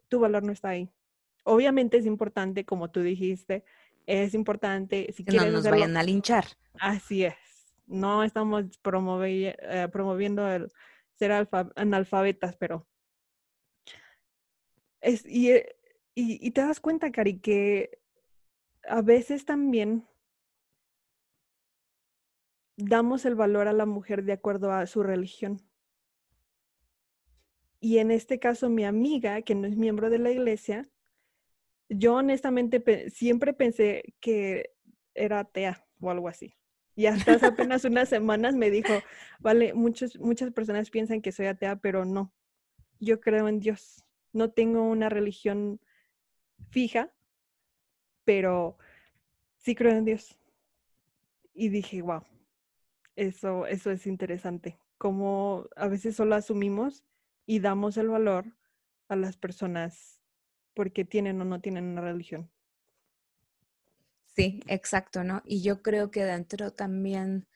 Tu valor no está ahí. Obviamente es importante, como tú dijiste, es importante. Si que no nos vayan a linchar. Así es. No estamos eh, promoviendo el ser analfabetas, pero es, eh, y, y, te das cuenta, Cari, que a veces también damos el valor a la mujer de acuerdo a su religión. Y en este caso, mi amiga, que no es miembro de la iglesia, yo honestamente siempre pensé que era atea o algo así. Y hasta hace apenas unas semanas me dijo, vale, muchos, muchas personas piensan que soy atea, pero no. Yo creo en Dios. No tengo una religión fija, pero sí creo en Dios. Y dije, wow, eso, eso es interesante. Como a veces solo asumimos y damos el valor a las personas porque tienen o no tienen una religión. Sí, exacto, ¿no? Y yo creo que dentro también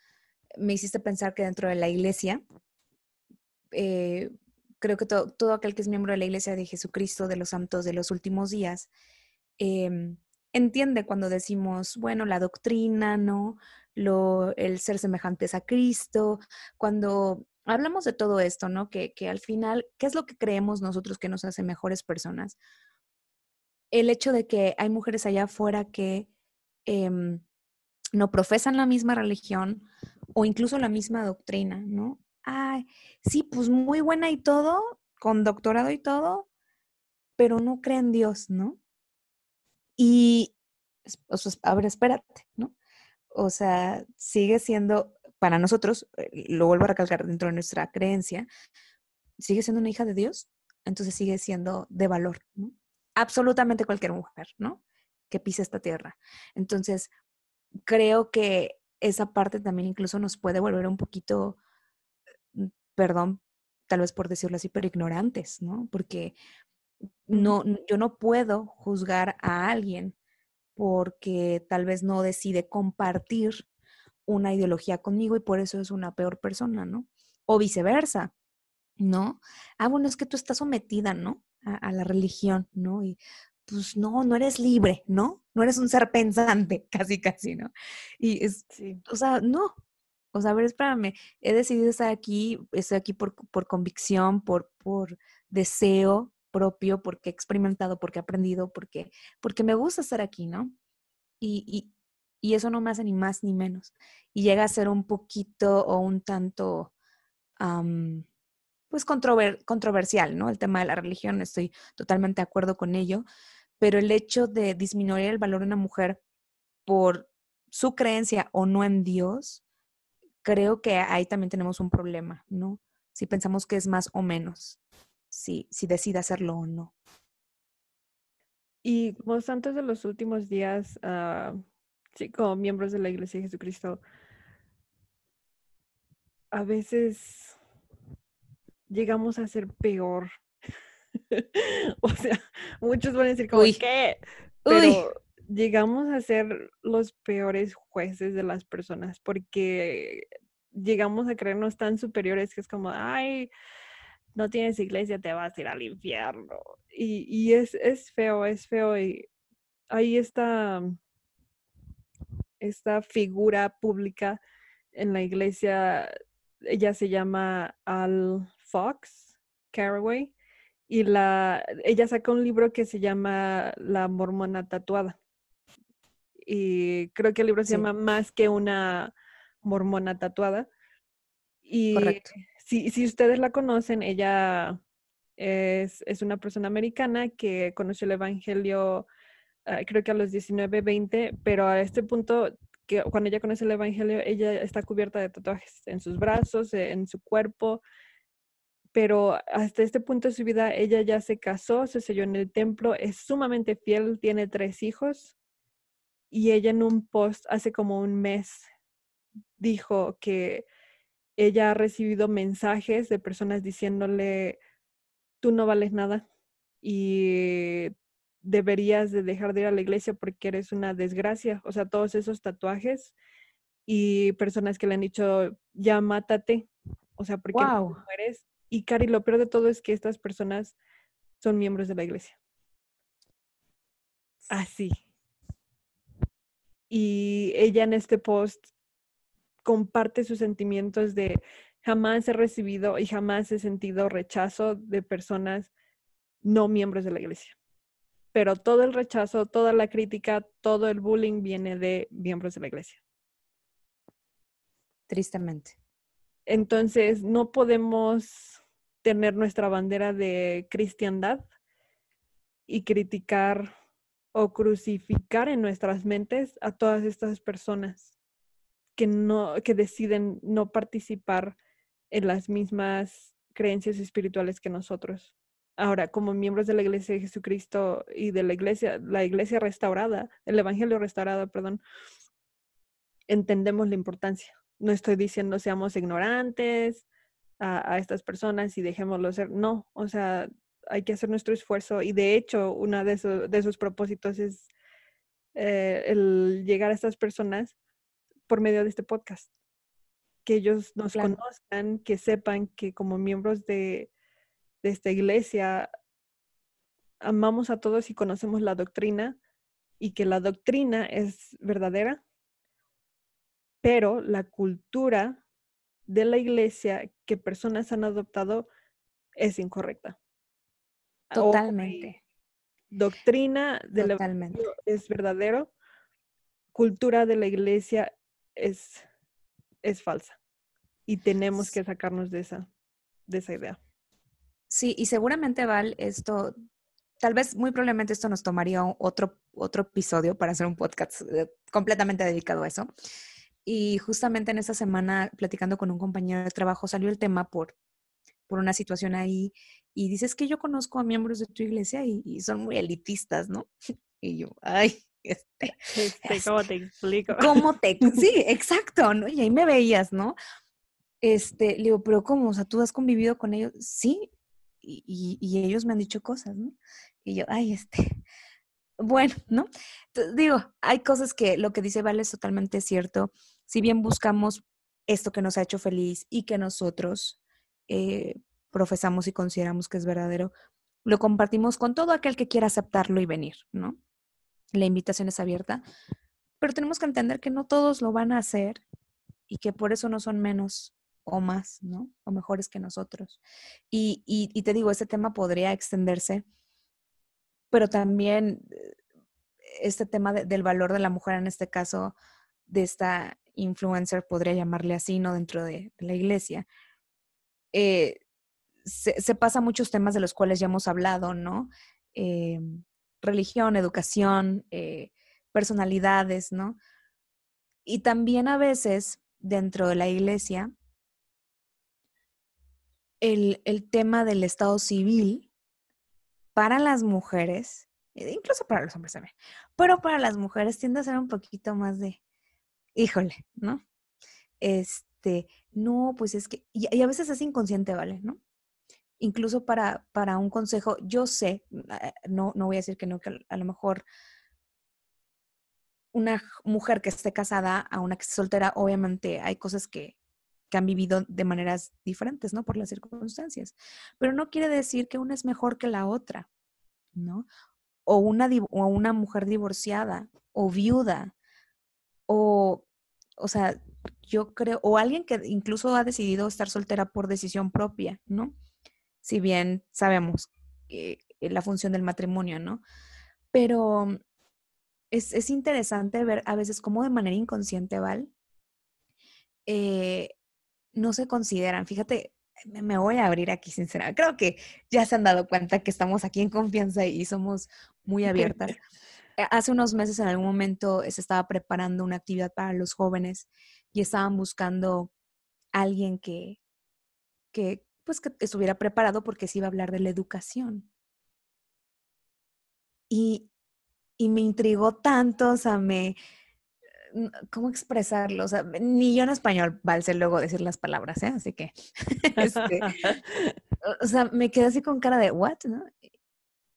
me hiciste pensar que dentro de la iglesia, eh, creo que todo aquel que es miembro de la iglesia de Jesucristo, de los santos de los últimos días, em, entiende cuando decimos, bueno, la doctrina, ¿no? Lo, el ser semejantes a Cristo, cuando hablamos de todo esto, ¿no? Que, que al final, ¿qué es lo que creemos nosotros que nos hace mejores personas? El hecho de que hay mujeres allá afuera que em, no profesan la misma religión o incluso la misma doctrina, ¿no? Ay, sí, pues muy buena y todo, con doctorado y todo, pero no cree en Dios, ¿no? Y, sea, a ver, espérate, ¿no? O sea, sigue siendo, para nosotros, eh, lo vuelvo a recalcar dentro de nuestra creencia, sigue siendo una hija de Dios, entonces sigue siendo de valor, ¿no? Absolutamente cualquier mujer, ¿no? Que pise esta tierra. Entonces, creo que esa parte también incluso nos puede volver un poquito, mm, perdón, tal vez por decirlo así, pero ignorantes, ¿no? Porque no, yo no puedo juzgar a alguien porque tal vez no decide compartir una ideología conmigo y por eso es una peor persona, ¿no? O viceversa, ¿no? Ah, bueno, es que tú estás sometida, ¿no? A, a la religión, ¿no? Y pues no, no eres libre, ¿no? No eres un ser pensante, casi, casi, ¿no? Y es, sí. o sea, no. O sea, a ver, espérame, he decidido estar aquí, estoy aquí por, por convicción, por, por deseo propio, porque he experimentado, porque he aprendido, porque, porque me gusta estar aquí, ¿no? Y, y, y eso no me hace ni más ni menos. Y llega a ser un poquito o un tanto, um, pues, controver controversial, ¿no? El tema de la religión, estoy totalmente de acuerdo con ello, pero el hecho de disminuir el valor de una mujer por su creencia o no en Dios, creo que ahí también tenemos un problema, ¿no? Si pensamos que es más o menos, si, si decide hacerlo o no. Y como santos de los últimos días, uh, sí, como miembros de la Iglesia de Jesucristo, a veces llegamos a ser peor o sea, muchos van a decir como, ¿qué? Pero llegamos a ser los peores jueces de las personas porque llegamos a creernos tan superiores que es como, ay, no tienes iglesia, te vas a ir al infierno. Y, y es, es feo, es feo. Y ahí está esta figura pública en la iglesia, ella se llama Al Fox Caraway y la, ella saca un libro que se llama La mormona tatuada. Y creo que el libro se llama Más que una mormona tatuada. Y Correcto. Si, si ustedes la conocen, ella es, es, una persona americana que conoció el Evangelio, uh, creo que a los 19, 20, pero a este punto, que cuando ella conoce el Evangelio, ella está cubierta de tatuajes en sus brazos, en su cuerpo, pero hasta este punto de su vida ella ya se casó, se selló en el templo, es sumamente fiel, tiene tres hijos y ella en un post hace como un mes dijo que ella ha recibido mensajes de personas diciéndole, tú no vales nada y deberías de dejar de ir a la iglesia porque eres una desgracia. O sea, todos esos tatuajes y personas que le han dicho, ya mátate. O sea, porque wow. no mueres y Cari, lo peor de todo es que estas personas son miembros de la iglesia. Así. Y ella en este post comparte sus sentimientos de jamás he recibido y jamás he sentido rechazo de personas no miembros de la iglesia. Pero todo el rechazo, toda la crítica, todo el bullying viene de miembros de la iglesia. Tristemente. Entonces, no podemos tener nuestra bandera de cristiandad y criticar o crucificar en nuestras mentes a todas estas personas que no que deciden no participar en las mismas creencias espirituales que nosotros. Ahora, como miembros de la Iglesia de Jesucristo y de la Iglesia, la Iglesia restaurada, el Evangelio restaurado, perdón, entendemos la importancia no estoy diciendo seamos ignorantes a, estas personas y dejémoslo ser. No, o sea, hay que hacer nuestro esfuerzo y de hecho uno de, esos, de esos propósitos es eh, el llegar a estas personas por medio de este podcast. Que ellos nos conozcan, que sepan que como miembros de, de esta iglesia amamos a todos y conocemos la doctrina y que la doctrina es verdadera pero la cultura de la iglesia que personas han adoptado es incorrecta. Totalmente. doctrina de la es verdadero, cultura de la iglesia es, es falsa. Y tenemos que sacarnos de esa, de esa idea. Sí, y seguramente Val, esto tal vez muy probablemente esto nos tomaría otro, otro episodio para hacer un podcast eh, completamente dedicado a eso. Y justamente en esta semana, platicando con un compañero de trabajo, salió el tema por, por una situación ahí y dices que yo conozco a miembros de tu iglesia y, son muy elitistas, ¿no? Y yo, ay, este, este, ¿cómo te explico? ¿Cómo te? Sí, exacto, ¿no? Y ahí me veías, ¿no? Este, le digo, pero ¿cómo? O sea, ¿tú has convivido con ellos? Sí, y, y ellos me han dicho cosas, ¿no? Y yo, ay, este, bueno, ¿no? digo, hay cosas que lo que dice Vale es totalmente cierto. Si bien buscamos esto que nos ha hecho feliz y que nosotros eh, profesamos y consideramos que es verdadero, lo compartimos con todo aquel que quiera aceptarlo y venir, ¿no? La invitación es abierta, pero tenemos que entender que no todos lo van a hacer y que por eso no son menos o más, ¿no? O mejores que nosotros. Y, y te digo, este tema podría extenderse pero también eh, este tema del valor de la mujer, en este caso, de esta influencer, podría llamarle así, ¿no? Dentro de, la iglesia. Eh, se, pasa muchos temas de los cuales ya hemos hablado, ¿no? Eh, religión, educación, personalidades, ¿no? Y también a veces dentro de la iglesia, el, el tema del estado civil para las mujeres, e incluso para los hombres también, pero para las mujeres tiende a ser un poquito más de, híjole, ¿no? Este, no, pues es que, y, a veces es inconsciente, ¿vale? ¿No? Incluso para, para un consejo, yo sé, eh, no, no voy a decir que no, que a lo mejor una mujer que esté casada a una que esté soltera, obviamente hay cosas que, que han vivido de maneras diferentes, ¿no? Por las circunstancias. Pero no quiere decir que una es mejor que la otra, ¿no? O una, o una mujer divorciada o viuda o, o sea, yo creo, o alguien que incluso ha decidido estar soltera por decisión propia, ¿no? Si bien sabemos la función del matrimonio, ¿no? Pero es, es, interesante ver a veces cómo de manera inconsciente, Val, eh, no se consideran. Fíjate, me voy a abrir aquí, sinceramente. Creo que ya se han dado cuenta que estamos aquí en confianza y somos muy abiertas. Eh, hace unos meses, en algún momento, se estaba preparando una actividad para los jóvenes y estaban buscando alguien que, que pues, que estuviera preparado porque se iba a hablar de la educación. Y, y me intrigó tanto, o sea, me, ¿cómo expresarlo? O sea, ni yo en español valse luego decir las palabras, ¿eh? Así que, este, o sea, me quedé así con cara de, ¿what? ¿no?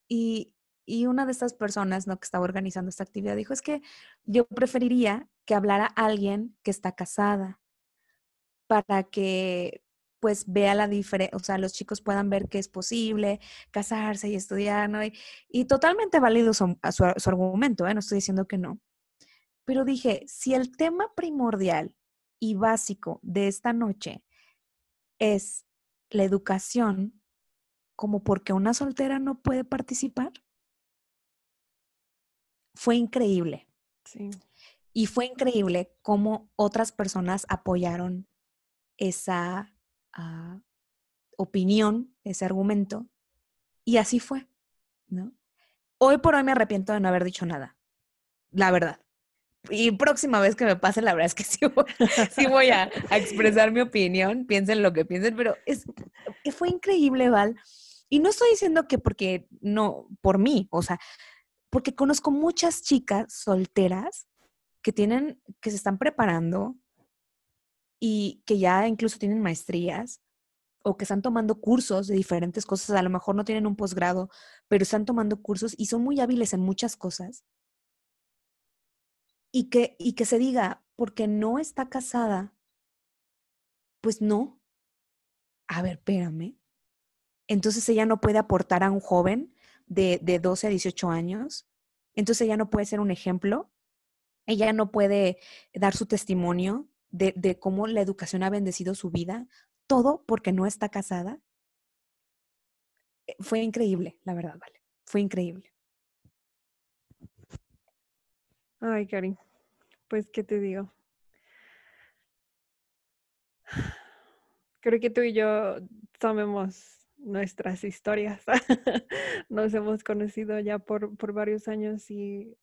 Y, y una de estas personas, ¿no? Que estaba organizando esta actividad dijo, es que yo preferiría que hablara alguien que está casada para que pues vea la diferencia, o sea, los chicos puedan ver que es posible casarse y estudiar, ¿no? Y, totalmente válido su, su, su argumento, ¿eh? No estoy diciendo que no. Pero dije, si el tema primordial y básico de esta noche es la educación, como porque una soltera no puede participar, fue increíble. Sí. Y fue increíble cómo otras personas apoyaron esa ah, opinión, ese argumento. Y así fue, ¿no? Hoy por hoy me arrepiento de no haber dicho nada, la verdad y próxima vez que me pase, la verdad es que sí voy, a, expresar mi opinión, piensen lo que piensen, pero es, fue increíble, Val. Y no estoy diciendo que porque no, por mí, o sea, porque conozco muchas chicas solteras que tienen, que se están preparando y que ya incluso tienen maestrías o que están tomando cursos de diferentes cosas, a lo mejor no tienen un posgrado, pero están tomando cursos y son muy hábiles en muchas cosas y que, y que se diga, porque no está casada, pues no. A ver, espérame. Entonces ella no puede aportar a un joven de, de 12 a 18 años. Entonces ella no puede ser un ejemplo. Ella no puede dar su testimonio de, de cómo la educación ha bendecido su vida. Todo porque no está casada. Eh, fue increíble, la verdad, vale. Fue increíble. Ay, Cari, pues, ¿qué te digo? Creo que tú y yo sabemos nuestras historias. Nos hemos conocido ya por, por varios años y,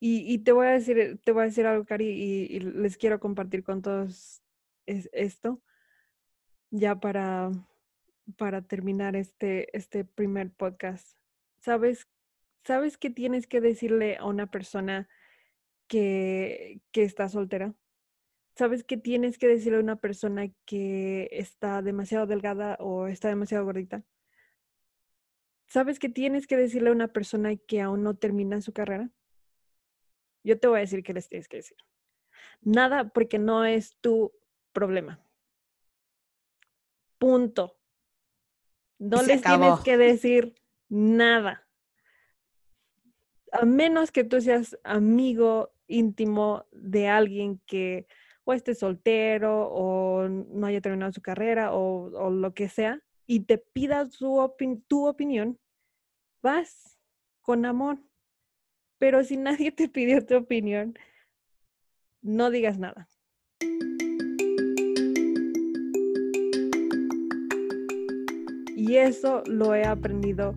y, te voy a decir, te voy a decir algo, Cari, y, les quiero compartir con todos esto, ya para, para terminar este, este primer podcast. ¿Sabes, ¿Sabes qué tienes que decirle a una persona que, que está soltera? ¿Sabes qué tienes que decirle a una persona que está demasiado delgada o está demasiado gordita? ¿Sabes qué tienes que decirle a una persona que aún no termina su carrera? Yo te voy a decir qué les tienes que decir. Nada porque no es tu problema. Punto. No les tienes que decir nada. A menos que tú seas amigo íntimo de alguien que o esté soltero o no haya terminado su carrera o, lo que sea, y te pida su tu opinión, vas con amor. Pero si nadie te pidió tu opinión, no digas nada. Y eso lo he aprendido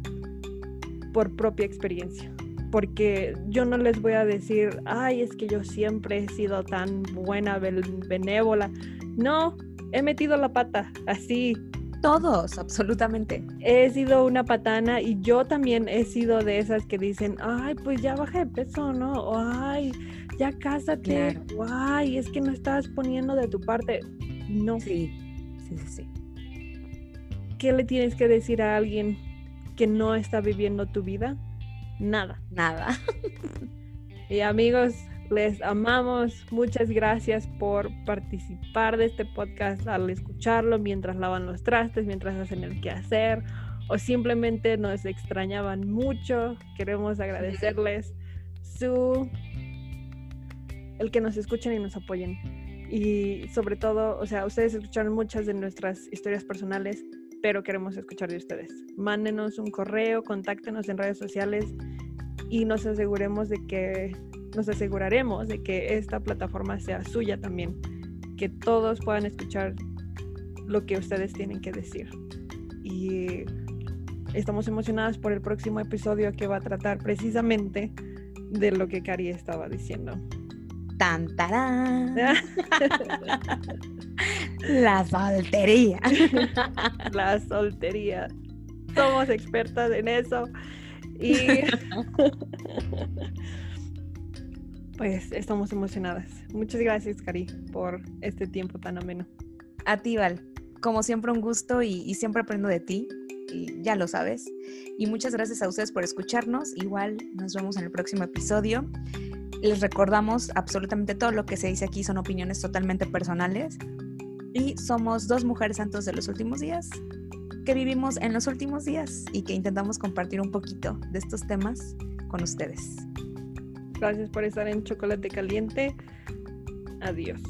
por propia experiencia porque yo no les voy a decir, ay, es que yo siempre he sido tan buena, benévola. No, he metido la pata, así. Todos, absolutamente. He sido una patana y yo también he sido de esas que dicen, ay, pues ya baja de peso, ¿no? O ay, ya cásate. ay, es que no estás poniendo de tu parte. No. Sí, sí, sí, sí. ¿Qué le tienes que decir a alguien que no está viviendo tu vida? Nada. Nada. y amigos, les amamos. Muchas gracias por participar de este podcast al escucharlo mientras lavan los trastes, mientras hacen el quehacer o simplemente nos extrañaban mucho. Queremos agradecerles su el que nos escuchen y nos apoyen. Y sobre todo, o sea, ustedes escucharon muchas de nuestras historias personales pero queremos escuchar de ustedes. Mándenos un correo, contáctenos en redes sociales y nos aseguremos de que nos aseguraremos de que esta plataforma sea suya también, que todos puedan escuchar lo que ustedes tienen que decir. Y estamos emocionadas por el próximo episodio que va a tratar precisamente de lo que Cari estaba diciendo. Tan, La soltería. La soltería. Somos expertas en eso. Y pues estamos emocionadas. Muchas gracias, Cari, por este tiempo tan ameno. A ti, Val. Como siempre, un gusto y, y siempre aprendo de ti. Y ya lo sabes. Y muchas gracias a ustedes por escucharnos. Igual nos vemos en el próximo episodio. Les recordamos absolutamente todo lo que se dice aquí son opiniones totalmente personales y somos dos mujeres santos de los últimos días que vivimos en los últimos días y que intentamos compartir un poquito de estos temas con ustedes. Gracias por estar en Chocolate Caliente. Adiós.